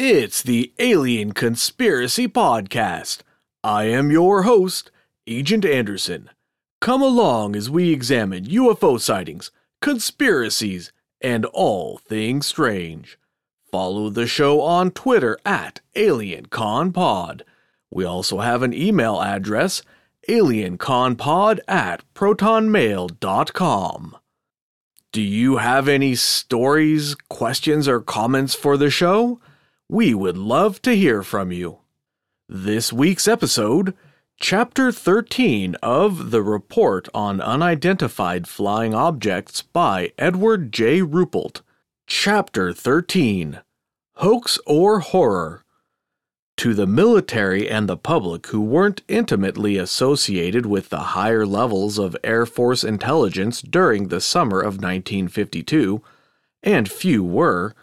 It's the Alien Conspiracy Podcast. I am your host, Agent Anderson. Come along as we examine UFO sightings, conspiracies, and all things strange. Follow the show on Twitter at AlienConPod. We also have an email address, alienconpod at protonmail.com. Do you have any stories, questions, or comments for the show? We would love to hear from you. This week's episode, Chapter 13 of The Report on Unidentified Flying Objects by Edward J. Ruppelt. Chapter 13 Hoax or Horror. To the military and the public who weren't intimately associated with the higher levels of Air Force intelligence during the summer of 1952, and few were,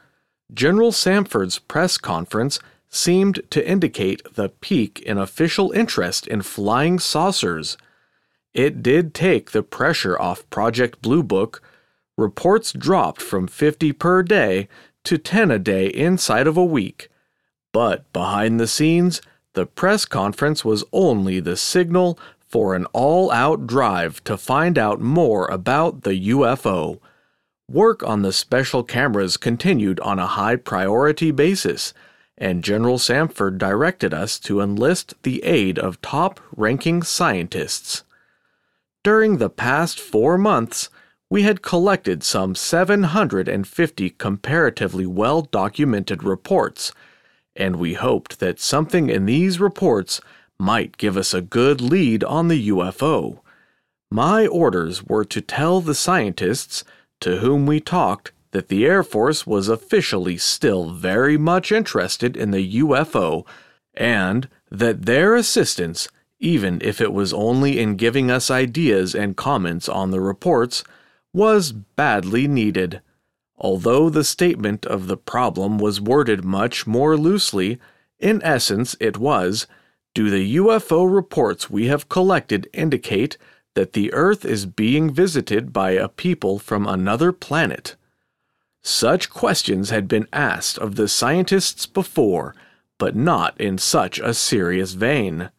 General Samford's press conference seemed to indicate the peak in official interest in flying saucers. It did take the pressure off Project Blue Book. Reports dropped from 50 per day to 10 a day inside of a week. But behind the scenes, the press conference was only the signal for an all out drive to find out more about the UFO. Work on the special cameras continued on a high priority basis, and General Samford directed us to enlist the aid of top ranking scientists. During the past four months, we had collected some 750 comparatively well documented reports, and we hoped that something in these reports might give us a good lead on the UFO. My orders were to tell the scientists to whom we talked that the Air Force was officially still very much interested in the UFO and that their assistance, even if it was only in giving us ideas and comments on the reports, was badly needed. Although the statement of the problem was worded much more loosely, in essence it was Do the UFO reports we have collected indicate that the Earth is being visited by a people from another planet. Such questions had been asked of the scientists before, but not in such a serious vein.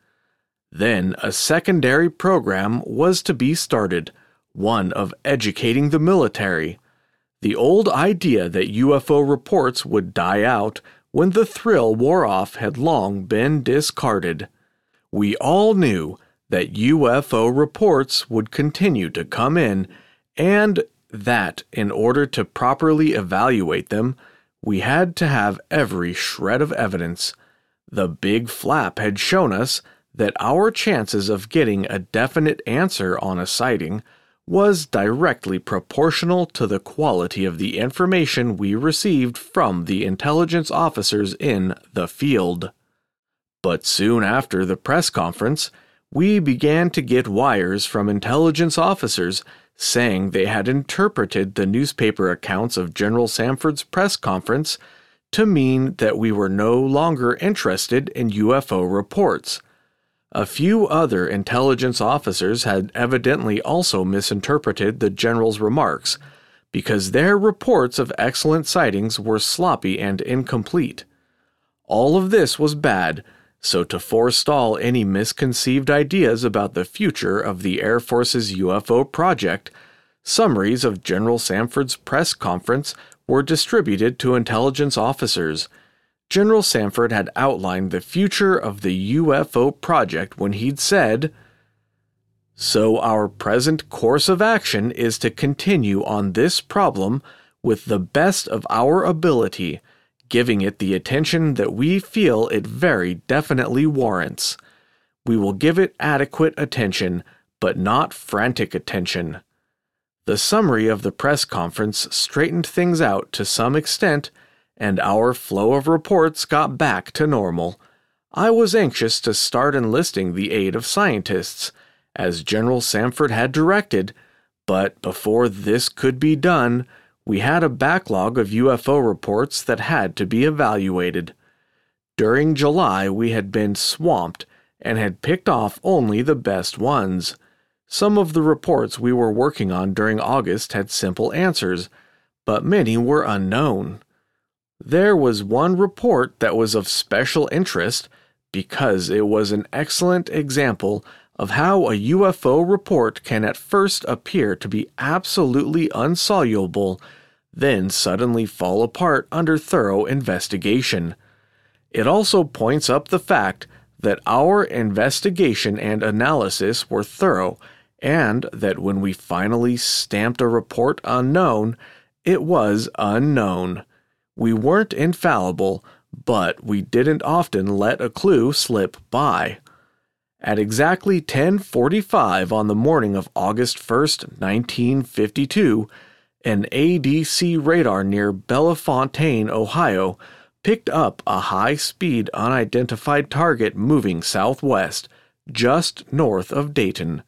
Then a secondary program was to be started, one of educating the military. The old idea that UFO reports would die out when the thrill wore off had long been discarded. We all knew that UFO reports would continue to come in, and that in order to properly evaluate them, we had to have every shred of evidence. The big flap had shown us that our chances of getting a definite answer on a sighting was directly proportional to the quality of the information we received from the intelligence officers in the field. But soon after the press conference, we began to get wires from intelligence officers saying they had interpreted the newspaper accounts of General Samford's press conference to mean that we were no longer interested in UFO reports. A few other intelligence officers had evidently also misinterpreted the general's remarks because their reports of excellent sightings were sloppy and incomplete. All of this was bad so, to forestall any misconceived ideas about the future of the Air Force's UFO project, summaries of General Samford's press conference were distributed to intelligence officers. General Samford had outlined the future of the UFO project when he'd said, So, our present course of action is to continue on this problem with the best of our ability giving it the attention that we feel it very definitely warrants. We will give it adequate attention, but not frantic attention. The summary of the press conference straightened things out to some extent, and our flow of reports got back to normal. I was anxious to start enlisting the aid of scientists, as General Samford had directed, but before this could be done, we had a backlog of UFO reports that had to be evaluated. During July, we had been swamped and had picked off only the best ones. Some of the reports we were working on during August had simple answers, but many were unknown. There was one report that was of special interest because it was an excellent example of how a UFO report can at first appear to be absolutely unsoluble, then suddenly fall apart under thorough investigation. It also points up the fact that our investigation and analysis were thorough, and that when we finally stamped a report unknown, it was unknown. We weren't infallible, but we didn't often let a clue slip by. At exactly 10:45 on the morning of August 1st, 1952, an ADC radar near Bellefontaine, Ohio, picked up a high-speed unidentified target moving southwest, just north of Dayton.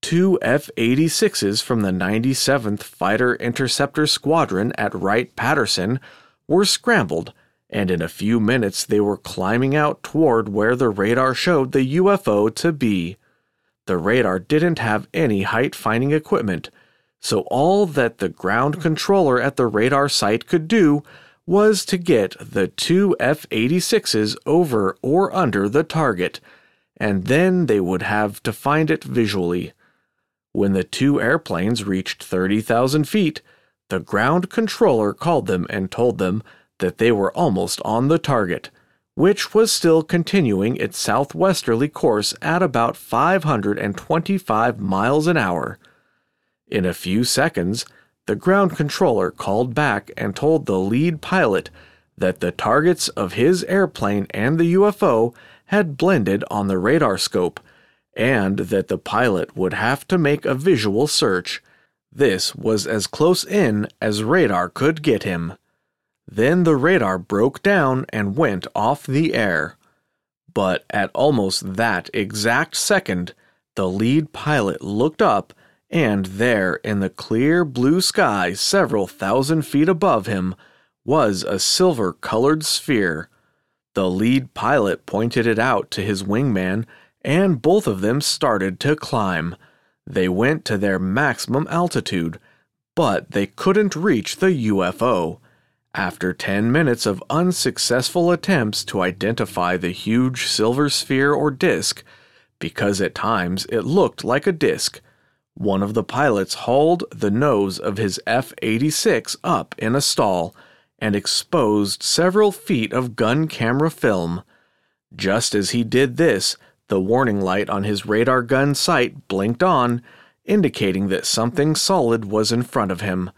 Two F 86s from the 97th Fighter Interceptor Squadron at Wright Patterson were scrambled and in a few minutes they were climbing out toward where the radar showed the UFO to be. The radar didn't have any height finding equipment, so all that the ground controller at the radar site could do was to get the two F 86s over or under the target, and then they would have to find it visually. When the two airplanes reached 30,000 feet, the ground controller called them and told them that they were almost on the target, which was still continuing its southwesterly course at about 525 miles an hour. In a few seconds, the ground controller called back and told the lead pilot that the targets of his airplane and the UFO had blended on the radar scope, and that the pilot would have to make a visual search. This was as close in as radar could get him. Then the radar broke down and went off the air. But at almost that exact second, the lead pilot looked up, and there, in the clear blue sky several thousand feet above him, was a silver colored sphere. The lead pilot pointed it out to his wingman, and both of them started to climb. They went to their maximum altitude, but they couldn't reach the UFO. After 10 minutes of unsuccessful attempts to identify the huge silver sphere or disk, because at times it looked like a disk, one of the pilots hauled the nose of his F 86 up in a stall and exposed several feet of gun camera film. Just as he did this, the warning light on his radar gun sight blinked on, indicating that something solid was in front of him.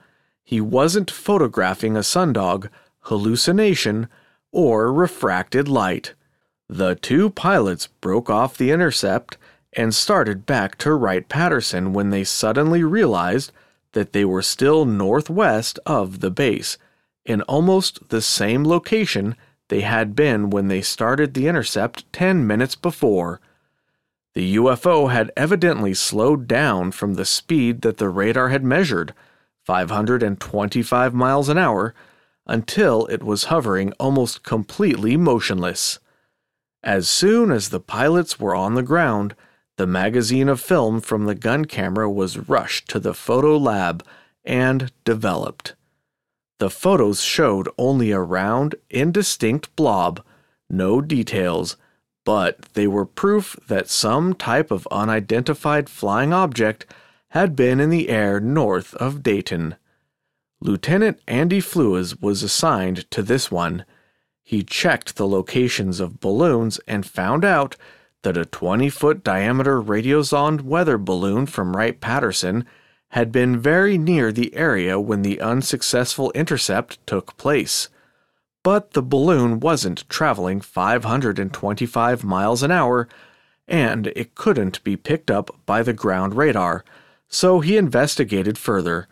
He wasn't photographing a sundog, hallucination, or refracted light. The two pilots broke off the intercept and started back to Wright Patterson when they suddenly realized that they were still northwest of the base, in almost the same location they had been when they started the intercept 10 minutes before. The UFO had evidently slowed down from the speed that the radar had measured 525 miles an hour, until it was hovering almost completely motionless. As soon as the pilots were on the ground, the magazine of film from the gun camera was rushed to the photo lab and developed. The photos showed only a round, indistinct blob, no details, but they were proof that some type of unidentified flying object had been in the air north of Dayton. Lieutenant Andy Flues was assigned to this one. He checked the locations of balloons and found out that a 20 foot diameter radiosonde weather balloon from Wright Patterson had been very near the area when the unsuccessful intercept took place. But the balloon wasn't traveling 525 miles an hour, and it couldn't be picked up by the ground radar so he investigated further.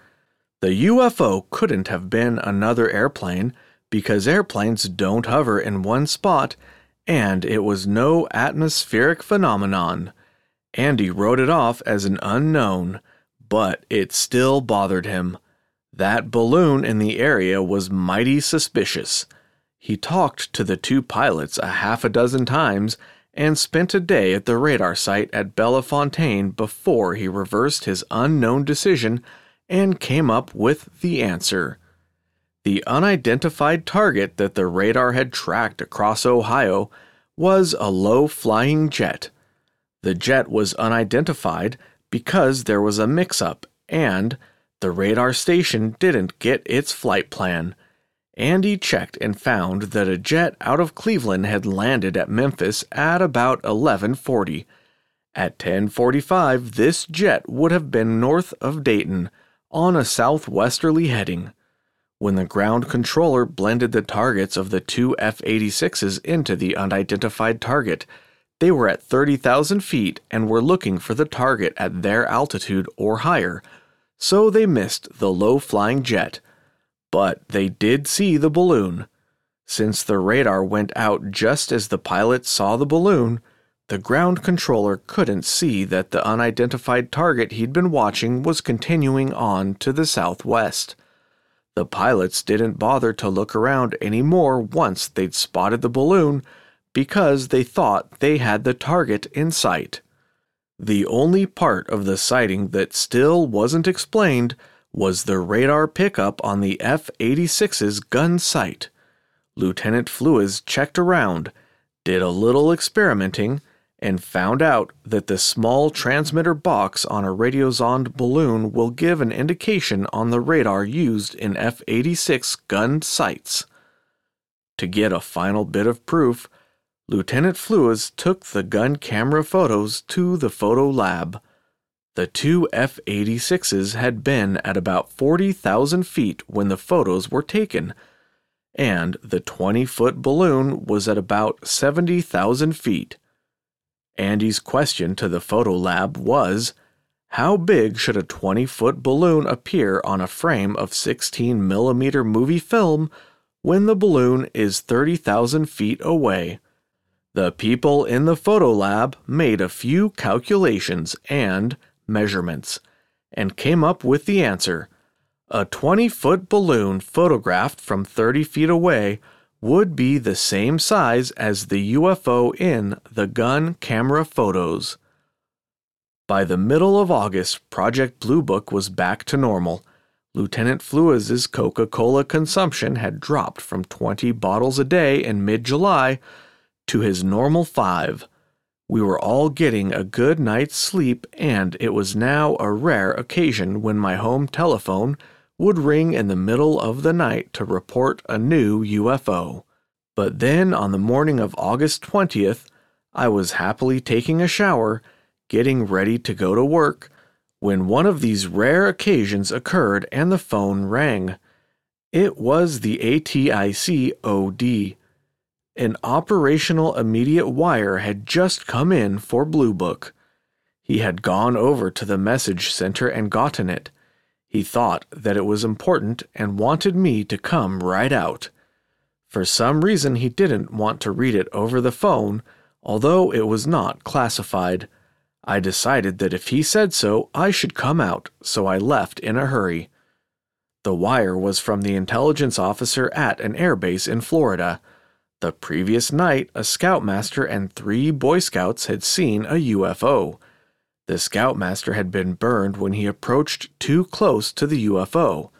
The UFO couldn't have been another airplane because airplanes don't hover in one spot, and it was no atmospheric phenomenon. Andy wrote it off as an unknown, but it still bothered him. That balloon in the area was mighty suspicious. He talked to the two pilots a half a dozen times and spent a day at the radar site at Bellefontaine before he reversed his unknown decision and came up with the answer. The unidentified target that the radar had tracked across Ohio was a low flying jet. The jet was unidentified because there was a mix up and the radar station didn't get its flight plan. Andy checked and found that a jet out of Cleveland had landed at Memphis at about 11:40. At 10:45, this jet would have been north of Dayton on a southwesterly heading. When the ground controller blended the targets of the two F-86s into the unidentified target, they were at 30,000 feet and were looking for the target at their altitude or higher, so they missed the low-flying jet but they did see the balloon. Since the radar went out just as the pilot saw the balloon, the ground controller couldn't see that the unidentified target he'd been watching was continuing on to the southwest. The pilots didn't bother to look around anymore once they'd spotted the balloon because they thought they had the target in sight. The only part of the sighting that still wasn't explained was the radar pickup on the F 86's gun sight. Lieutenant Flues checked around, did a little experimenting, and found out that the small transmitter box on a radiosonde balloon will give an indication on the radar used in F 86 gun sights. To get a final bit of proof, Lieutenant Flues took the gun camera photos to the photo lab. The two F 86s had been at about 40,000 feet when the photos were taken, and the 20 foot balloon was at about 70,000 feet. Andy's question to the photo lab was How big should a 20 foot balloon appear on a frame of 16 millimeter movie film when the balloon is 30,000 feet away? The people in the photo lab made a few calculations and measurements and came up with the answer. A 20 foot balloon photographed from 30 feet away would be the same size as the UFO in the gun camera photos. By the middle of August, Project Blue Book was back to normal. Lieutenant Flues's Coca Cola consumption had dropped from 20 bottles a day in mid July to his normal five. We were all getting a good night's sleep, and it was now a rare occasion when my home telephone would ring in the middle of the night to report a new UFO. But then on the morning of August 20th, I was happily taking a shower, getting ready to go to work, when one of these rare occasions occurred and the phone rang. It was the ATIC OD. An operational immediate wire had just come in for Blue Book. He had gone over to the message center and gotten it. He thought that it was important and wanted me to come right out. For some reason, he didn't want to read it over the phone, although it was not classified. I decided that if he said so, I should come out, so I left in a hurry. The wire was from the intelligence officer at an airbase in Florida. The previous night, a scoutmaster and three Boy Scouts had seen a UFO. The scoutmaster had been burned when he approached too close to the UFO.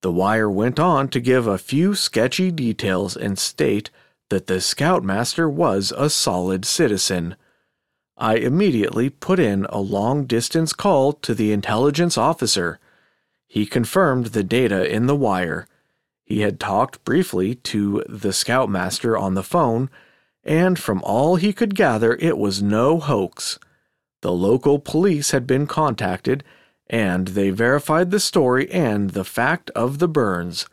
The wire went on to give a few sketchy details and state that the scoutmaster was a solid citizen. I immediately put in a long distance call to the intelligence officer. He confirmed the data in the wire. He had talked briefly to the scoutmaster on the phone, and from all he could gather, it was no hoax. The local police had been contacted, and they verified the story and the fact of the burns.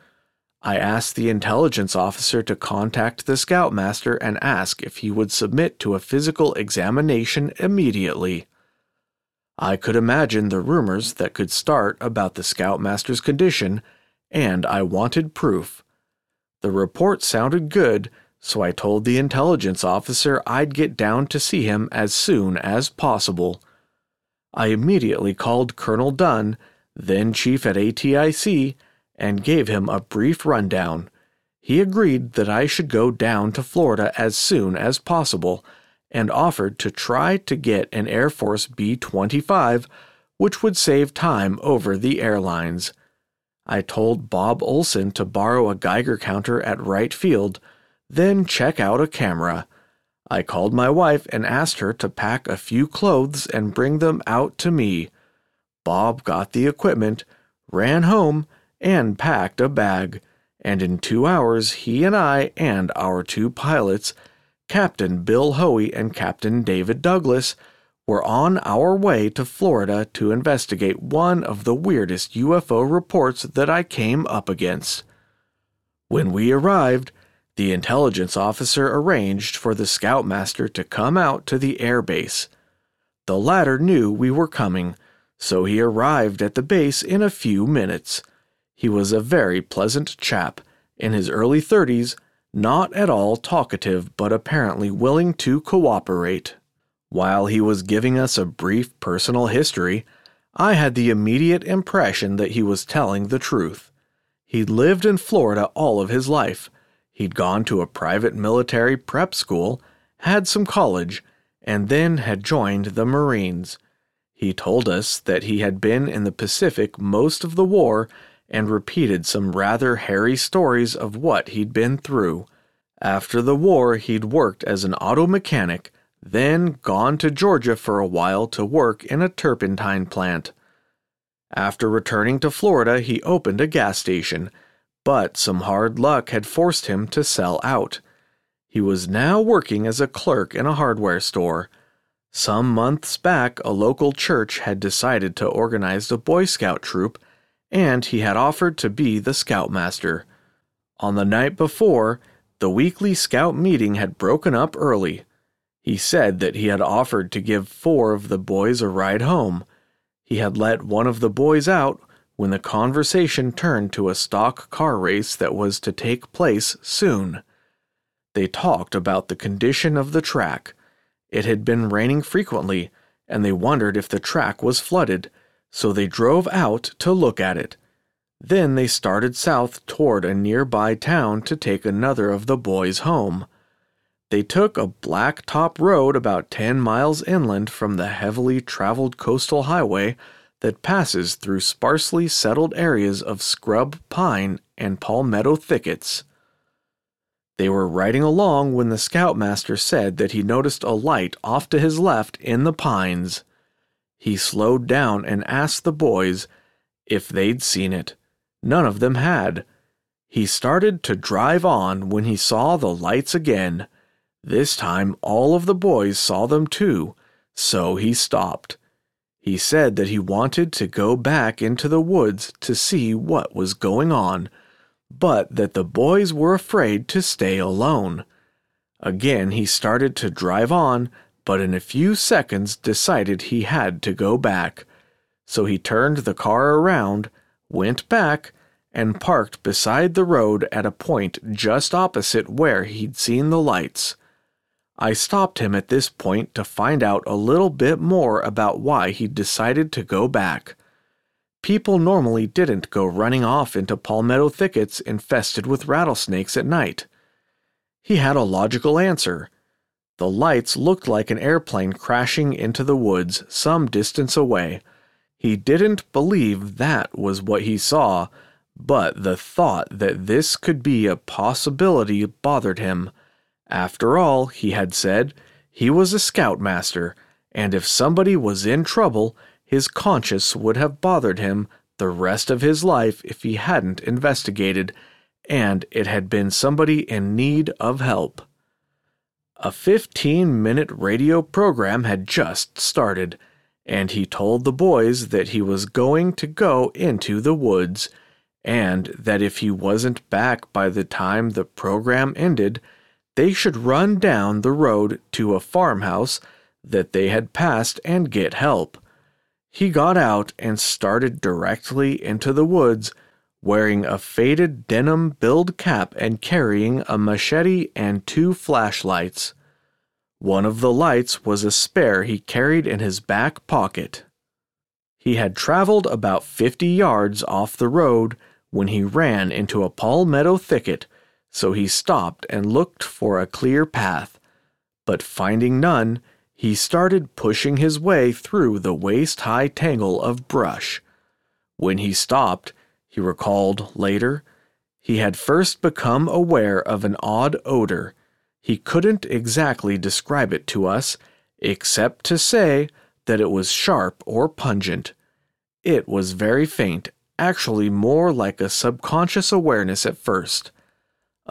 I asked the intelligence officer to contact the scoutmaster and ask if he would submit to a physical examination immediately. I could imagine the rumors that could start about the scoutmaster's condition and I wanted proof. The report sounded good, so I told the intelligence officer I'd get down to see him as soon as possible. I immediately called Colonel Dunn, then chief at ATIC, and gave him a brief rundown. He agreed that I should go down to Florida as soon as possible and offered to try to get an Air Force B 25, which would save time over the airlines. I told Bob Olson to borrow a Geiger counter at Wright Field, then check out a camera. I called my wife and asked her to pack a few clothes and bring them out to me. Bob got the equipment, ran home, and packed a bag, and in two hours he and I and our two pilots, Captain Bill Hoey and Captain David Douglas, were on our way to Florida to investigate one of the weirdest UFO reports that I came up against. When we arrived, the intelligence officer arranged for the scoutmaster to come out to the air base. The latter knew we were coming, so he arrived at the base in a few minutes. He was a very pleasant chap, in his early thirties, not at all talkative but apparently willing to cooperate. While he was giving us a brief personal history, I had the immediate impression that he was telling the truth. He'd lived in Florida all of his life. He'd gone to a private military prep school, had some college, and then had joined the Marines. He told us that he had been in the Pacific most of the war and repeated some rather hairy stories of what he'd been through. After the war, he'd worked as an auto mechanic then gone to Georgia for a while to work in a turpentine plant. After returning to Florida, he opened a gas station, but some hard luck had forced him to sell out. He was now working as a clerk in a hardware store. Some months back, a local church had decided to organize a Boy Scout troop, and he had offered to be the scoutmaster. On the night before, the weekly scout meeting had broken up early. He said that he had offered to give four of the boys a ride home. He had let one of the boys out when the conversation turned to a stock car race that was to take place soon. They talked about the condition of the track. It had been raining frequently, and they wondered if the track was flooded, so they drove out to look at it. Then they started south toward a nearby town to take another of the boys home. They took a black-top road about 10 miles inland from the heavily traveled coastal highway that passes through sparsely settled areas of scrub pine and palmetto thickets. They were riding along when the scoutmaster said that he noticed a light off to his left in the pines. He slowed down and asked the boys if they'd seen it. None of them had. He started to drive on when he saw the lights again. This time all of the boys saw them too, so he stopped. He said that he wanted to go back into the woods to see what was going on, but that the boys were afraid to stay alone. Again he started to drive on, but in a few seconds decided he had to go back. So he turned the car around, went back, and parked beside the road at a point just opposite where he'd seen the lights. I stopped him at this point to find out a little bit more about why he decided to go back. People normally didn't go running off into palmetto thickets infested with rattlesnakes at night. He had a logical answer. The lights looked like an airplane crashing into the woods some distance away. He didn't believe that was what he saw, but the thought that this could be a possibility bothered him. After all, he had said, he was a scoutmaster, and if somebody was in trouble, his conscience would have bothered him the rest of his life if he hadn't investigated, and it had been somebody in need of help. A 15 minute radio program had just started, and he told the boys that he was going to go into the woods, and that if he wasn't back by the time the program ended, they should run down the road to a farmhouse that they had passed and get help. He got out and started directly into the woods, wearing a faded denim billed cap and carrying a machete and two flashlights. One of the lights was a spare he carried in his back pocket. He had traveled about fifty yards off the road when he ran into a palmetto thicket so he stopped and looked for a clear path. But finding none, he started pushing his way through the waist high tangle of brush. When he stopped, He recalled later, he had first become aware of an odd odor. He couldn't exactly describe it to us, except to say that it was sharp or pungent. It was very faint, actually more like a subconscious awareness at first.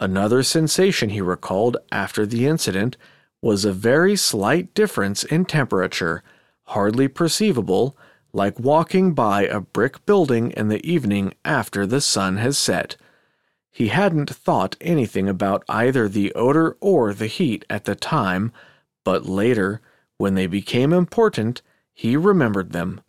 Another sensation he recalled after the incident was a very slight difference in temperature, hardly perceivable, like walking by a brick building in the evening after the sun has set. He hadn't thought anything about either the odor or the heat at the time, but later, when they became important, he remembered them.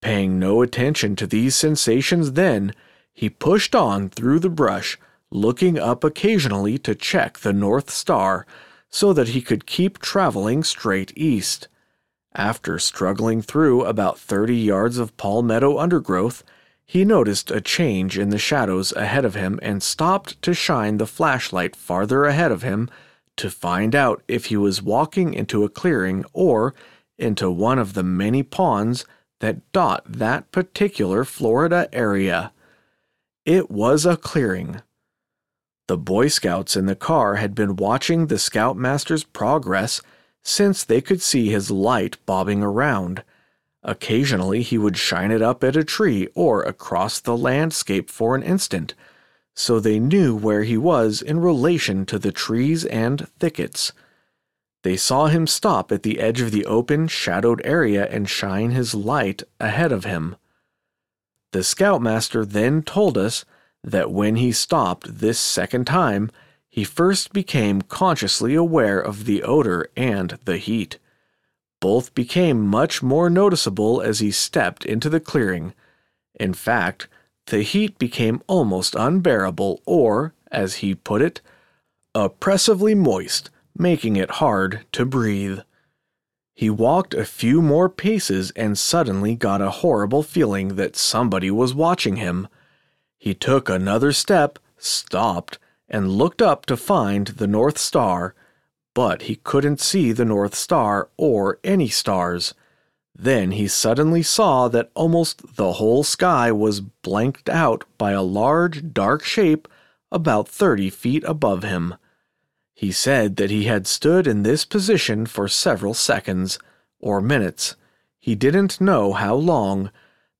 Paying no attention to these sensations then, he pushed on through the brush, looking up occasionally to check the North Star so that he could keep traveling straight east. After struggling through about 30 yards of palmetto undergrowth, he noticed a change in the shadows ahead of him and stopped to shine the flashlight farther ahead of him to find out if he was walking into a clearing or into one of the many ponds that dot that particular Florida area. It was a clearing. The Boy Scouts in the car had been watching the Scoutmaster's progress since they could see his light bobbing around. Occasionally, he would shine it up at a tree or across the landscape for an instant, so they knew where he was in relation to the trees and thickets. They saw him stop at the edge of the open, shadowed area and shine his light ahead of him. The scoutmaster then told us that when he stopped this second time, he first became consciously aware of the odor and the heat. Both became much more noticeable as he stepped into the clearing. In fact, the heat became almost unbearable, or, as he put it, oppressively moist making it hard to breathe. He walked a few more paces and suddenly got a horrible feeling that somebody was watching him. He took another step, stopped, and looked up to find the North Star, but he couldn't see the North Star or any stars. Then he suddenly saw that almost the whole sky was blanked out by a large, dark shape about thirty feet above him. He said that he had stood in this position for several seconds, or minutes. He didn't know how long,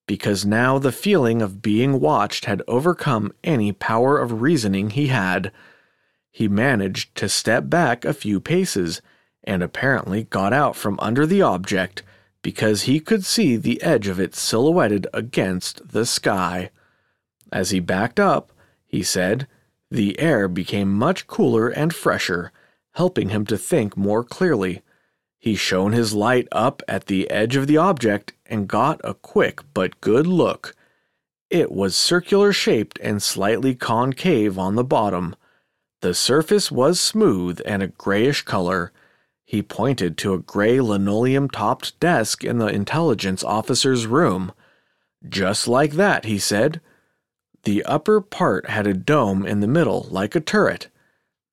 because now the feeling of being watched had overcome any power of reasoning he had. He managed to step back a few paces, and apparently got out from under the object because he could see the edge of it silhouetted against the sky. As he backed up, he said, the air became much cooler and fresher, helping him to think more clearly. He shone his light up at the edge of the object and got a quick but good look. It was circular shaped and slightly concave on the bottom. The surface was smooth and a grayish color. He pointed to a gray linoleum topped desk in the intelligence officer's room. Just like that, he said. The upper part had a dome in the middle, like a turret.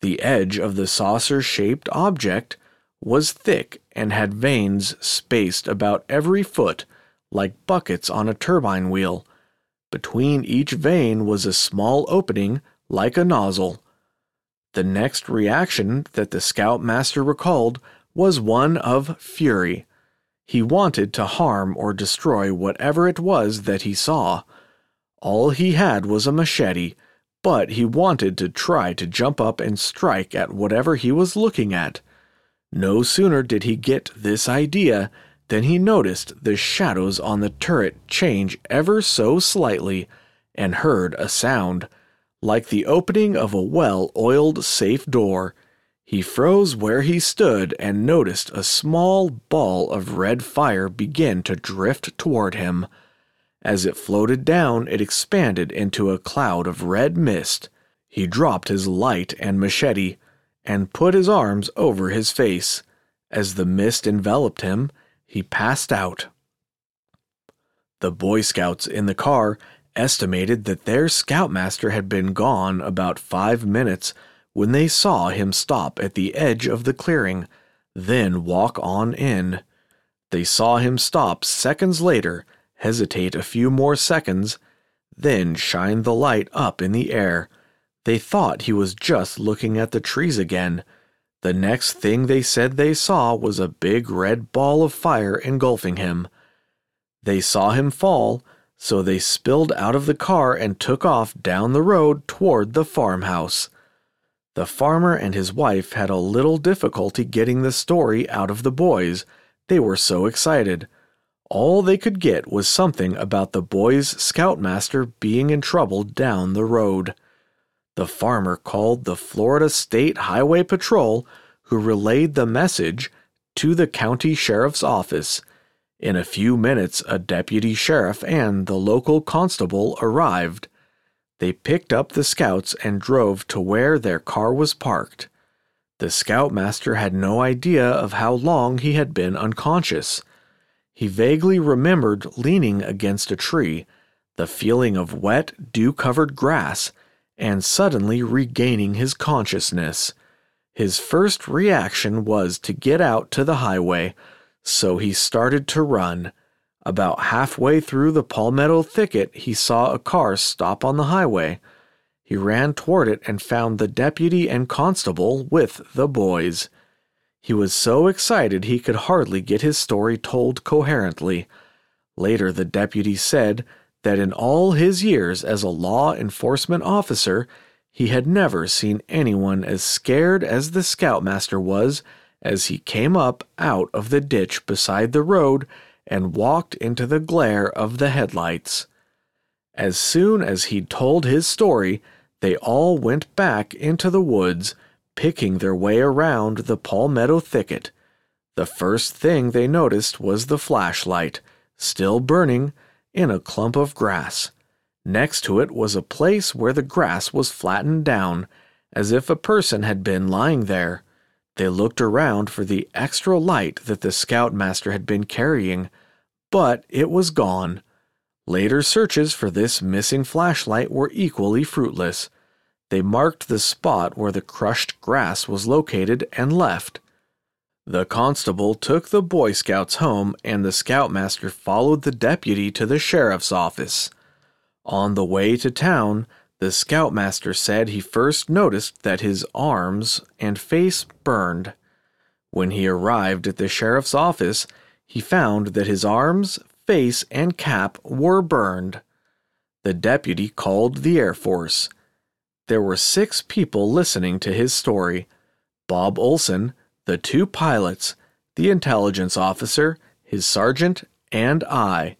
The edge of the saucer shaped object was thick and had vanes spaced about every foot, like buckets on a turbine wheel. Between each vane was a small opening, like a nozzle. The next reaction that the scoutmaster recalled was one of fury. He wanted to harm or destroy whatever it was that he saw. All he had was a machete, but he wanted to try to jump up and strike at whatever he was looking at. No sooner did he get this idea than he noticed the shadows on the turret change ever so slightly and heard a sound, like the opening of a well oiled safe door. He froze where he stood and noticed a small ball of red fire begin to drift toward him. As it floated down, it expanded into a cloud of red mist. He dropped his light and machete and put his arms over his face. As the mist enveloped him, he passed out. The Boy Scouts in the car estimated that their scoutmaster had been gone about five minutes when they saw him stop at the edge of the clearing, then walk on in. They saw him stop seconds later hesitate a few more seconds, then shine the light up in the air. They thought he was just looking at the trees again. The next thing they said they saw was a big red ball of fire engulfing him. They saw him fall, so they spilled out of the car and took off down the road toward the farmhouse. The farmer and his wife had a little difficulty getting the story out of the boys. They were so excited. All they could get was something about the boy's scoutmaster being in trouble down the road. The farmer called the Florida State Highway Patrol, who relayed the message to the county sheriff's office. In a few minutes, a deputy sheriff and the local constable arrived. They picked up the scouts and drove to where their car was parked. The scoutmaster had no idea of how long he had been unconscious. He vaguely remembered leaning against a tree, the feeling of wet, dew covered grass, and suddenly regaining his consciousness. His first reaction was to get out to the highway, so he started to run. About halfway through the palmetto thicket, he saw a car stop on the highway. He ran toward it and found the deputy and constable with the boys. He was so excited he could hardly get his story told coherently. Later, the deputy said that in all his years as a law enforcement officer, he had never seen anyone as scared as the scoutmaster was as he came up out of the ditch beside the road and walked into the glare of the headlights. As soon as he'd told his story, they all went back into the woods, picking their way around the palmetto thicket. The first thing they noticed was the flashlight, still burning, in a clump of grass. Next to it was a place where the grass was flattened down, as if a person had been lying there. They looked around for the extra light that the scoutmaster had been carrying, but it was gone. Later searches for this missing flashlight were equally fruitless. They marked the spot where the crushed grass was located and left. The constable took the Boy Scouts home, and the scoutmaster followed the deputy to the sheriff's office. On the way to town, the scoutmaster said he first noticed that his arms and face burned. When he arrived at the sheriff's office, he found that his arms, face, and cap were burned. The deputy called the Air Force. There were six people listening to his story Bob Olson, the two pilots, the intelligence officer, his sergeant, and I.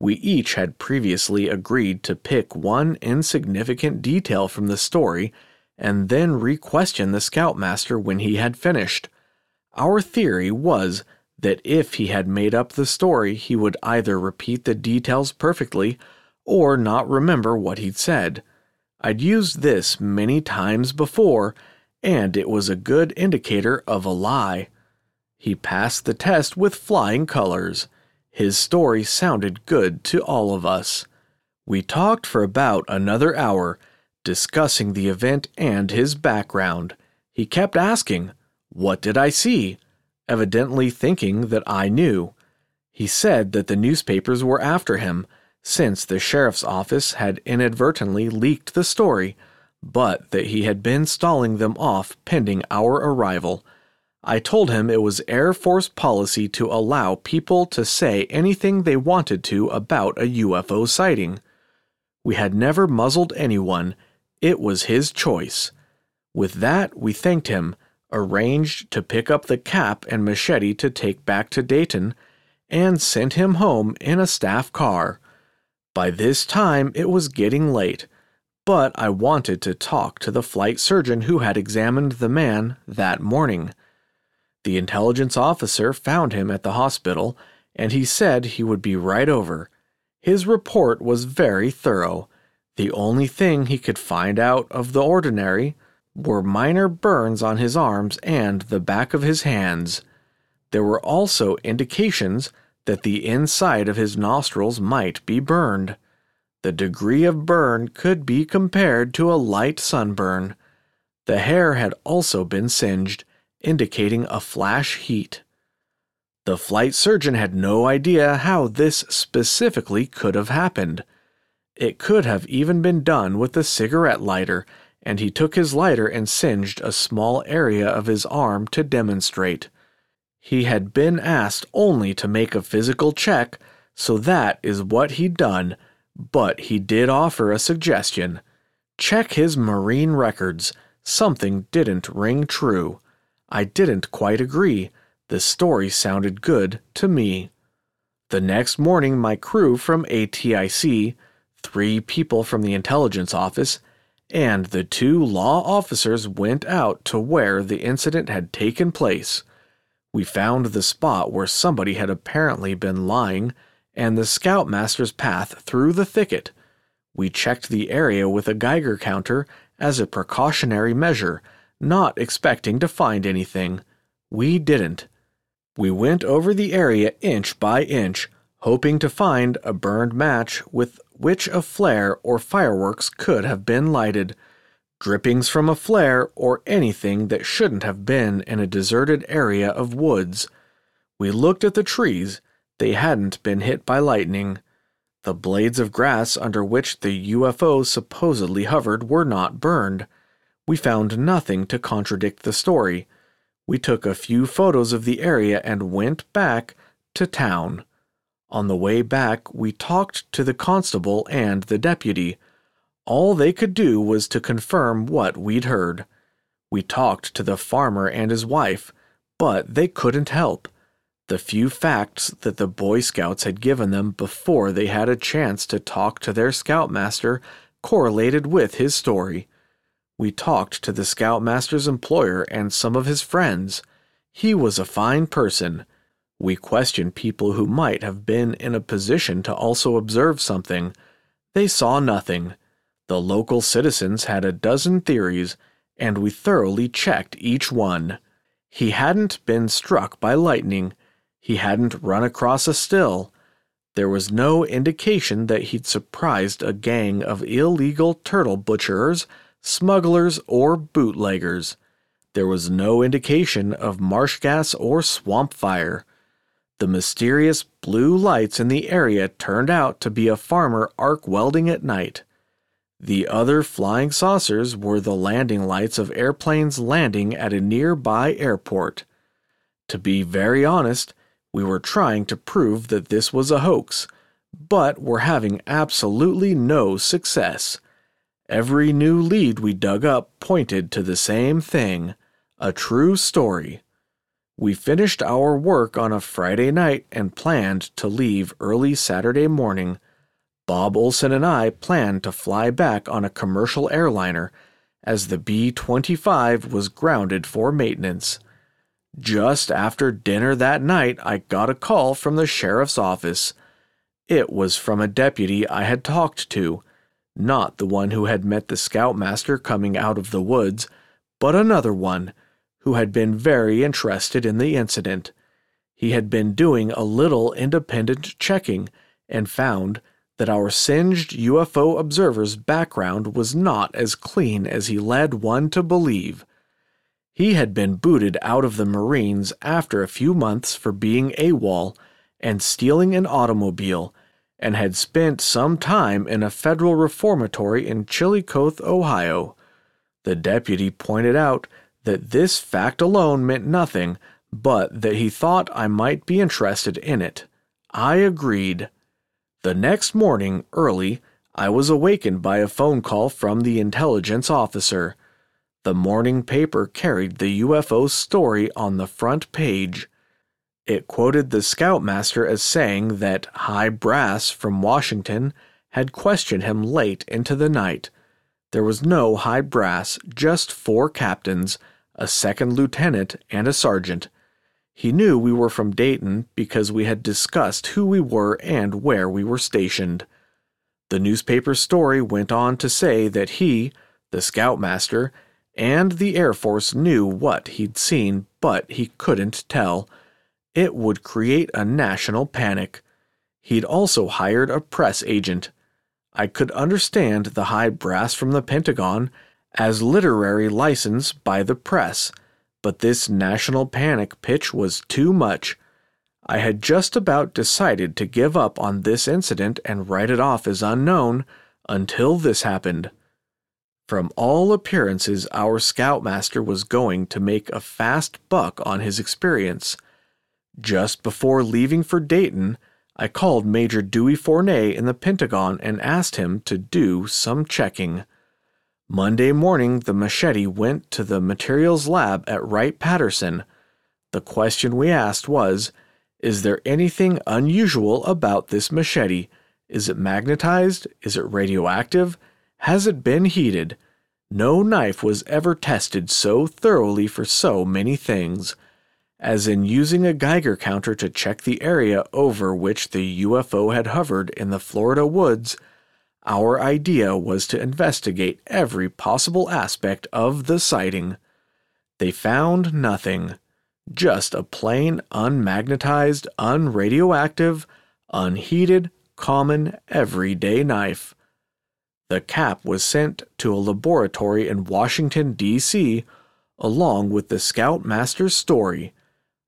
We each had previously agreed to pick one insignificant detail from the story and then re question the scoutmaster when he had finished. Our theory was that if he had made up the story, he would either repeat the details perfectly or not remember what he'd said. I'd used this many times before, and it was a good indicator of a lie. He passed the test with flying colors. His story sounded good to all of us. We talked for about another hour, discussing the event and his background. He kept asking, What did I see? evidently thinking that I knew. He said that the newspapers were after him, since the sheriff's office had inadvertently leaked the story, but that he had been stalling them off pending our arrival. I told him it was Air Force policy to allow people to say anything they wanted to about a UFO sighting. We had never muzzled anyone, it was his choice. With that, we thanked him, arranged to pick up the cap and machete to take back to Dayton, and sent him home in a staff car. By this time, it was getting late, but I wanted to talk to the flight surgeon who had examined the man that morning. The intelligence officer found him at the hospital, and he said he would be right over. His report was very thorough. The only thing he could find out of the ordinary were minor burns on his arms and the back of his hands. There were also indications that the inside of his nostrils might be burned. The degree of burn could be compared to a light sunburn. The hair had also been singed, indicating a flash heat. The flight surgeon had no idea how this specifically could have happened. It could have even been done with a cigarette lighter, and he took his lighter and singed a small area of his arm to demonstrate. He had been asked only to make a physical check, so that is what he'd done, but he did offer a suggestion. Check his marine records. Something didn't ring true. I didn't quite agree. The story sounded good to me. The next morning, my crew from ATIC, three people from the intelligence office, and the two law officers went out to where the incident had taken place. We found the spot where somebody had apparently been lying and the scoutmaster's path through the thicket. We checked the area with a Geiger counter as a precautionary measure, not expecting to find anything. We didn't. We went over the area inch by inch, hoping to find a burned match with which a flare or fireworks could have been lighted drippings from a flare, or anything that shouldn't have been in a deserted area of woods. We looked at the trees. They hadn't been hit by lightning. The blades of grass under which the UFO supposedly hovered were not burned. We found nothing to contradict the story. We took a few photos of the area and went back to town. On the way back, we talked to the constable and the deputy. All they could do was to confirm what we'd heard. We talked to the farmer and his wife, but they couldn't help. The few facts that the Boy Scouts had given them before they had a chance to talk to their scoutmaster correlated with his story. We talked to the scoutmaster's employer and some of his friends. He was a fine person. We questioned people who might have been in a position to also observe something. They saw nothing. The local citizens had a dozen theories, and we thoroughly checked each one. He hadn't been struck by lightning. He hadn't run across a still. There was no indication that he'd surprised a gang of illegal turtle butcherers, smugglers, or bootleggers. There was no indication of marsh gas or swamp fire. The mysterious blue lights in the area turned out to be a farmer arc welding at night. The other flying saucers were the landing lights of airplanes landing at a nearby airport. To be very honest, we were trying to prove that this was a hoax, but were having absolutely no success. Every new lead we dug up pointed to the same thing a true story. We finished our work on a Friday night and planned to leave early Saturday morning Bob Olson and I planned to fly back on a commercial airliner as the B 25 was grounded for maintenance. Just after dinner that night, I got a call from the sheriff's office. It was from a deputy I had talked to, not the one who had met the scoutmaster coming out of the woods, but another one who had been very interested in the incident. He had been doing a little independent checking and found that our singed UFO observer's background was not as clean as he led one to believe. He had been booted out of the Marines after a few months for being AWOL and stealing an automobile, and had spent some time in a federal reformatory in Chillicothe, Ohio. The deputy pointed out that this fact alone meant nothing, but that he thought I might be interested in it. I agreed. The next morning, early, I was awakened by a phone call from the intelligence officer. The morning paper carried the UFO story on the front page. It quoted the scoutmaster as saying that High Brass from Washington had questioned him late into the night. There was no High Brass, just four captains, a second lieutenant, and a sergeant. He knew we were from Dayton because we had discussed who we were and where we were stationed. The newspaper story went on to say that he, the scoutmaster, and the Air Force knew what he'd seen, but he couldn't tell. It would create a national panic. He'd also hired a press agent. I could understand the high brass from the Pentagon as literary license by the press but this national panic pitch was too much. I had just about decided to give up on this incident and write it off as unknown until this happened. From all appearances, our scoutmaster was going to make a fast buck on his experience. Just before leaving for Dayton, I called Major Dewey Fournet in the Pentagon and asked him to do some checking. Monday morning, the machete went to the materials lab at Wright Patterson. The question we asked was Is there anything unusual about this machete? Is it magnetized? Is it radioactive? Has it been heated? No knife was ever tested so thoroughly for so many things. As in using a Geiger counter to check the area over which the UFO had hovered in the Florida woods, our idea was to investigate every possible aspect of the sighting. They found nothing, just a plain, unmagnetized, unradioactive, unheated, common, everyday knife. The cap was sent to a laboratory in Washington, D.C., along with the Scoutmaster's story.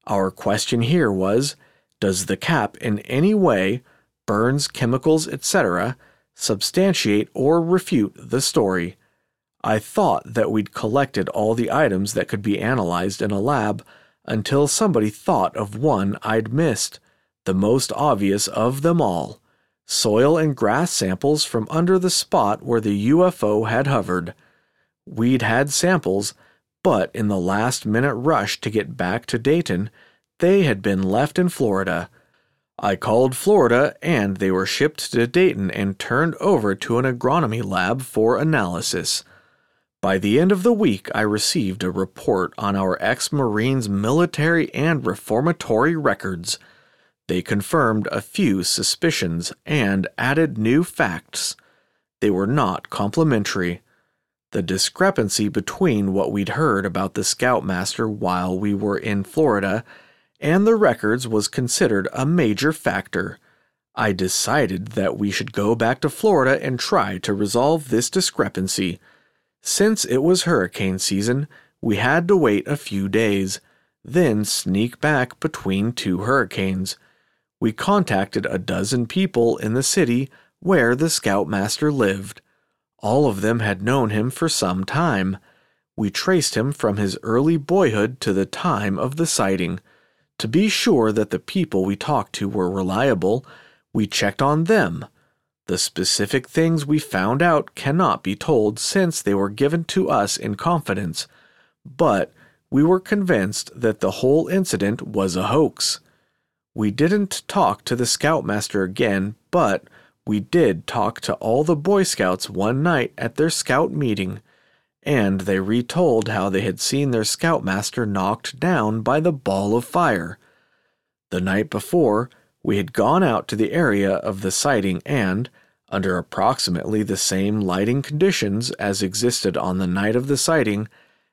Our question here was Does the cap in any way, burns, chemicals, etc., substantiate or refute the story. I thought that we'd collected all the items that could be analyzed in a lab until somebody thought of one I'd missed, the most obvious of them all soil and grass samples from under the spot where the UFO had hovered. We'd had samples, but in the last minute rush to get back to Dayton, they had been left in Florida I called Florida and they were shipped to Dayton and turned over to an agronomy lab for analysis. By the end of the week, I received a report on our ex Marines' military and reformatory records. They confirmed a few suspicions and added new facts. They were not complimentary. The discrepancy between what we'd heard about the Scoutmaster while we were in Florida and the records was considered a major factor. I decided that we should go back to Florida and try to resolve this discrepancy. Since it was hurricane season, we had to wait a few days, then sneak back between two hurricanes. We contacted a dozen people in the city where the scoutmaster lived. All of them had known him for some time. We traced him from his early boyhood to the time of the sighting. To be sure that the people we talked to were reliable, we checked on them. The specific things we found out cannot be told since they were given to us in confidence, but we were convinced that the whole incident was a hoax. We didn't talk to the scoutmaster again, but we did talk to all the Boy Scouts one night at their scout meeting and they retold how they had seen their scoutmaster knocked down by the ball of fire. The night before, we had gone out to the area of the sighting and, under approximately the same lighting conditions as existed on the night of the sighting,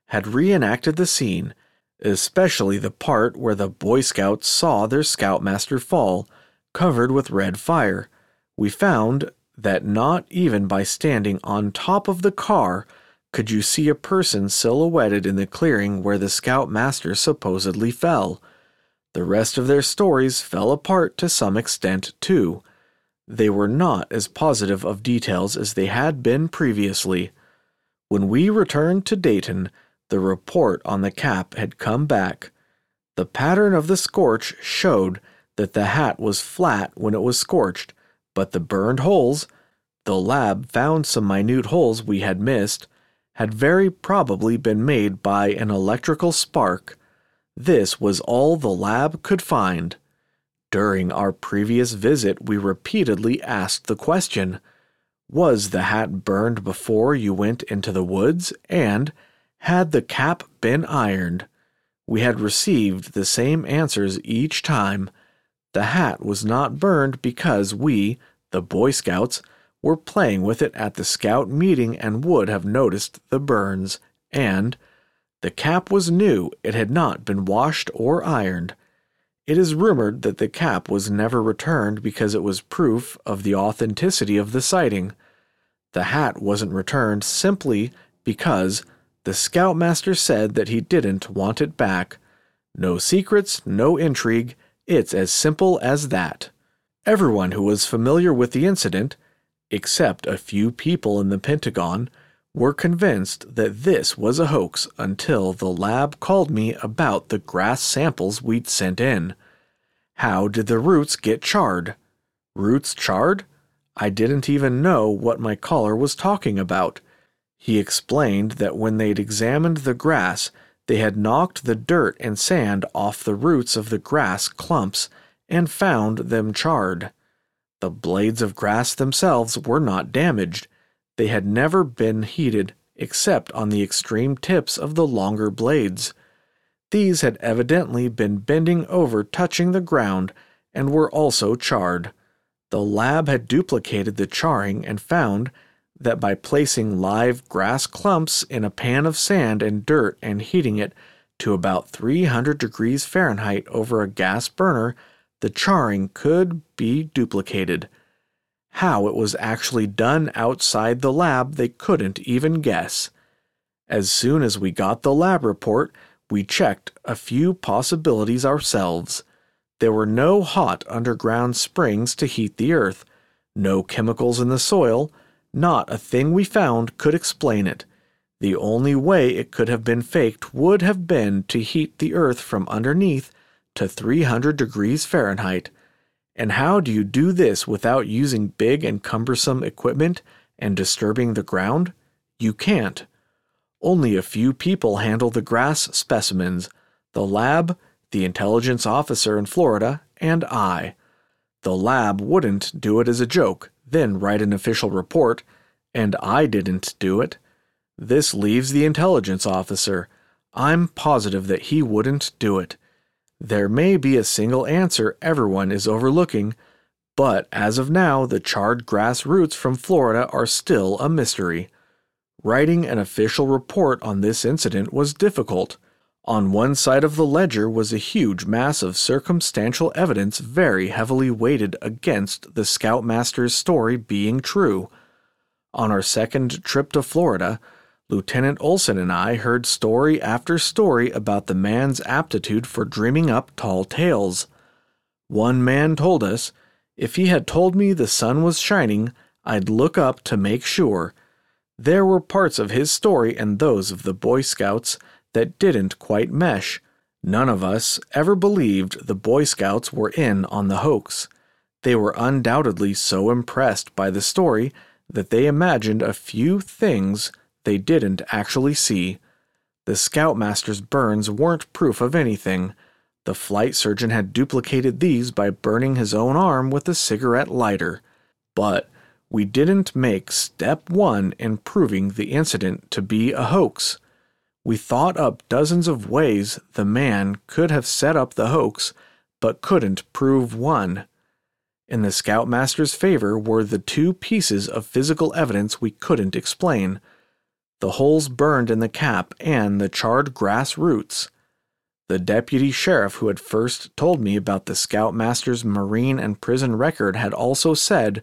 had reenacted the scene, especially the part where the Boy Scouts saw their scoutmaster fall, covered with red fire. We found that not even by standing on top of the car could you see a person silhouetted in the clearing where the scoutmaster supposedly fell. The rest of their stories fell apart to some extent, too. They were not as positive of details as they had been previously. When we returned to Dayton, the report on the cap had come back. The pattern of the scorch showed that the hat was flat when it was scorched, but the burned holes, the lab found some minute holes we had missed, had very probably been made by an electrical spark. This was all the lab could find. During our previous visit, we repeatedly asked the question Was the hat burned before you went into the woods? And had the cap been ironed? We had received the same answers each time. The hat was not burned because we, the Boy Scouts, were playing with it at the scout meeting and would have noticed the burns, and the cap was new, it had not been washed or ironed. It is rumored that the cap was never returned because it was proof of the authenticity of the sighting. The hat wasn't returned simply because the scoutmaster said that he didn't want it back. No secrets, no intrigue, it's as simple as that. Everyone who was familiar with the incident except a few people in the Pentagon, were convinced that this was a hoax until the lab called me about the grass samples we'd sent in. How did the roots get charred? Roots charred? I didn't even know what my caller was talking about. He explained that when they'd examined the grass, they had knocked the dirt and sand off the roots of the grass clumps and found them charred. The blades of grass themselves were not damaged. They had never been heated except on the extreme tips of the longer blades. These had evidently been bending over, touching the ground, and were also charred. The lab had duplicated the charring and found that by placing live grass clumps in a pan of sand and dirt and heating it to about 300 degrees Fahrenheit over a gas burner, the charring could be duplicated. How it was actually done outside the lab, they couldn't even guess. As soon as we got the lab report, we checked a few possibilities ourselves. There were no hot underground springs to heat the earth, no chemicals in the soil, not a thing we found could explain it. The only way it could have been faked would have been to heat the earth from underneath to 300 degrees Fahrenheit. And how do you do this without using big and cumbersome equipment and disturbing the ground? You can't. Only a few people handle the grass specimens the lab, the intelligence officer in Florida, and I. The lab wouldn't do it as a joke, then write an official report, and I didn't do it. This leaves the intelligence officer. I'm positive that he wouldn't do it. There may be a single answer everyone is overlooking, but as of now, the charred grass roots from Florida are still a mystery. Writing an official report on this incident was difficult. On one side of the ledger was a huge mass of circumstantial evidence very heavily weighted against the Scoutmaster's story being true. On our second trip to Florida, Lieutenant Olson and I heard story after story about the man's aptitude for dreaming up tall tales. One man told us, if he had told me the sun was shining, I'd look up to make sure. There were parts of his story and those of the Boy Scouts that didn't quite mesh. None of us ever believed the Boy Scouts were in on the hoax. They were undoubtedly so impressed by the story that they imagined a few things they didn't actually see. The Scoutmaster's burns weren't proof of anything. The flight surgeon had duplicated these by burning his own arm with a cigarette lighter. But we didn't make step one in proving the incident to be a hoax. We thought up dozens of ways the man could have set up the hoax, but couldn't prove one. In the Scoutmaster's favor were the two pieces of physical evidence we couldn't explain the holes burned in the cap, and the charred grass roots. The deputy sheriff who had first told me about the Scoutmaster's marine and prison record had also said,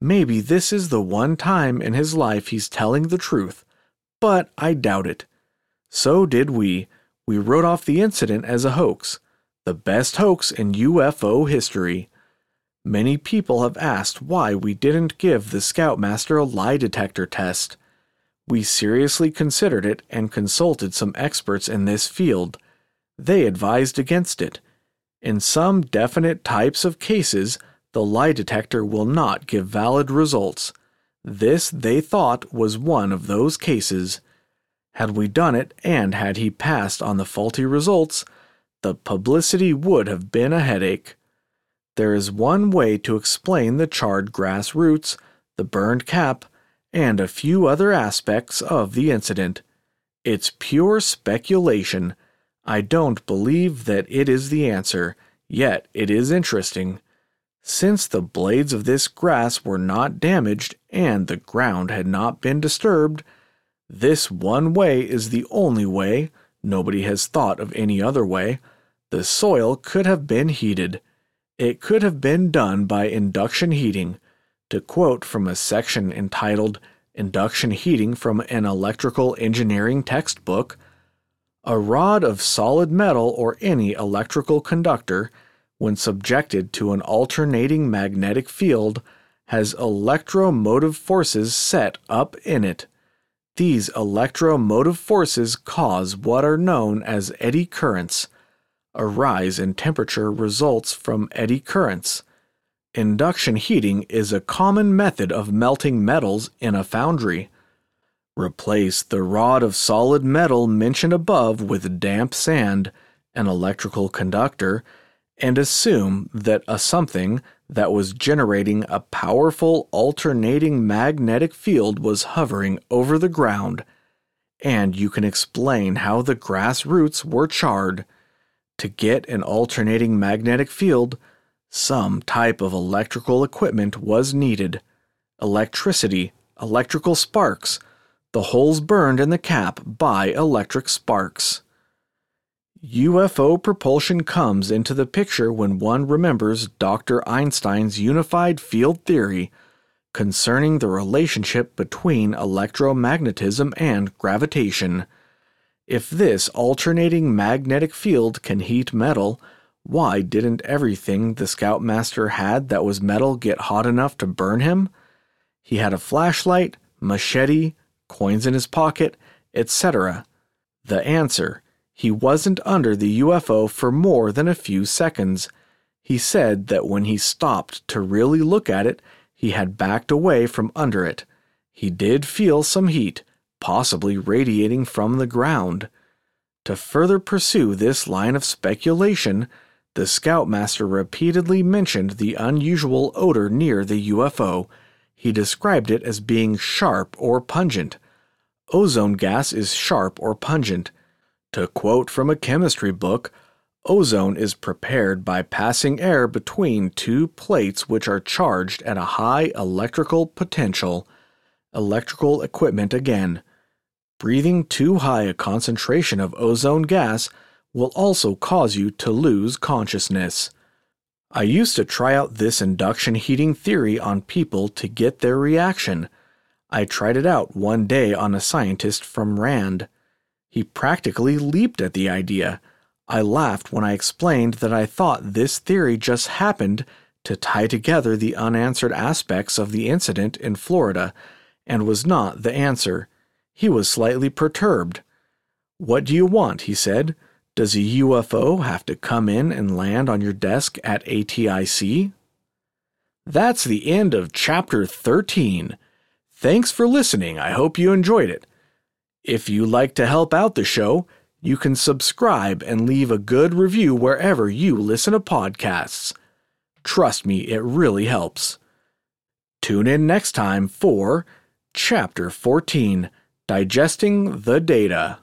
Maybe this is the one time in his life he's telling the truth, but I doubt it. So did we. We wrote off the incident as a hoax, the best hoax in UFO history. Many people have asked why we didn't give the Scoutmaster a lie detector test. We seriously considered it and consulted some experts in this field. They advised against it. In some definite types of cases, the lie detector will not give valid results. This, they thought, was one of those cases. Had we done it and had he passed on the faulty results, the publicity would have been a headache. There is one way to explain the charred grass roots, the burned cap, and a few other aspects of the incident. It's pure speculation. I don't believe that it is the answer, yet it is interesting. Since the blades of this grass were not damaged and the ground had not been disturbed, this one way is the only way, nobody has thought of any other way, the soil could have been heated. It could have been done by induction heating, to quote from a section entitled Induction Heating from an Electrical Engineering Textbook, a rod of solid metal or any electrical conductor, when subjected to an alternating magnetic field, has electromotive forces set up in it. These electromotive forces cause what are known as eddy currents. A rise in temperature results from eddy currents. Induction heating is a common method of melting metals in a foundry. Replace the rod of solid metal mentioned above with damp sand, an electrical conductor, and assume that a something that was generating a powerful alternating magnetic field was hovering over the ground, and you can explain how the grass roots were charred. To get an alternating magnetic field, some type of electrical equipment was needed. Electricity, electrical sparks, the holes burned in the cap by electric sparks. UFO propulsion comes into the picture when one remembers Dr. Einstein's unified field theory concerning the relationship between electromagnetism and gravitation. If this alternating magnetic field can heat metal, why didn't everything the Scoutmaster had that was metal get hot enough to burn him? He had a flashlight, machete, coins in his pocket, etc. The answer he wasn't under the UFO for more than a few seconds. He said that when he stopped to really look at it, he had backed away from under it. He did feel some heat, possibly radiating from the ground. To further pursue this line of speculation, the Scoutmaster repeatedly mentioned the unusual odor near the UFO. He described it as being sharp or pungent. Ozone gas is sharp or pungent. To quote from a chemistry book, ozone is prepared by passing air between two plates which are charged at a high electrical potential. Electrical equipment again. Breathing too high a concentration of ozone gas will also cause you to lose consciousness. I used to try out this induction heating theory on people to get their reaction. I tried it out one day on a scientist from RAND. He practically leaped at the idea. I laughed when I explained that I thought this theory just happened to tie together the unanswered aspects of the incident in Florida and was not the answer. He was slightly perturbed. What do you want? he said. Does a UFO have to come in and land on your desk at ATIC? That's the end of chapter 13. Thanks for listening. I hope you enjoyed it. If you like to help out the show, you can subscribe and leave a good review wherever you listen to podcasts. Trust me, it really helps. Tune in next time for Chapter 14 Digesting the Data.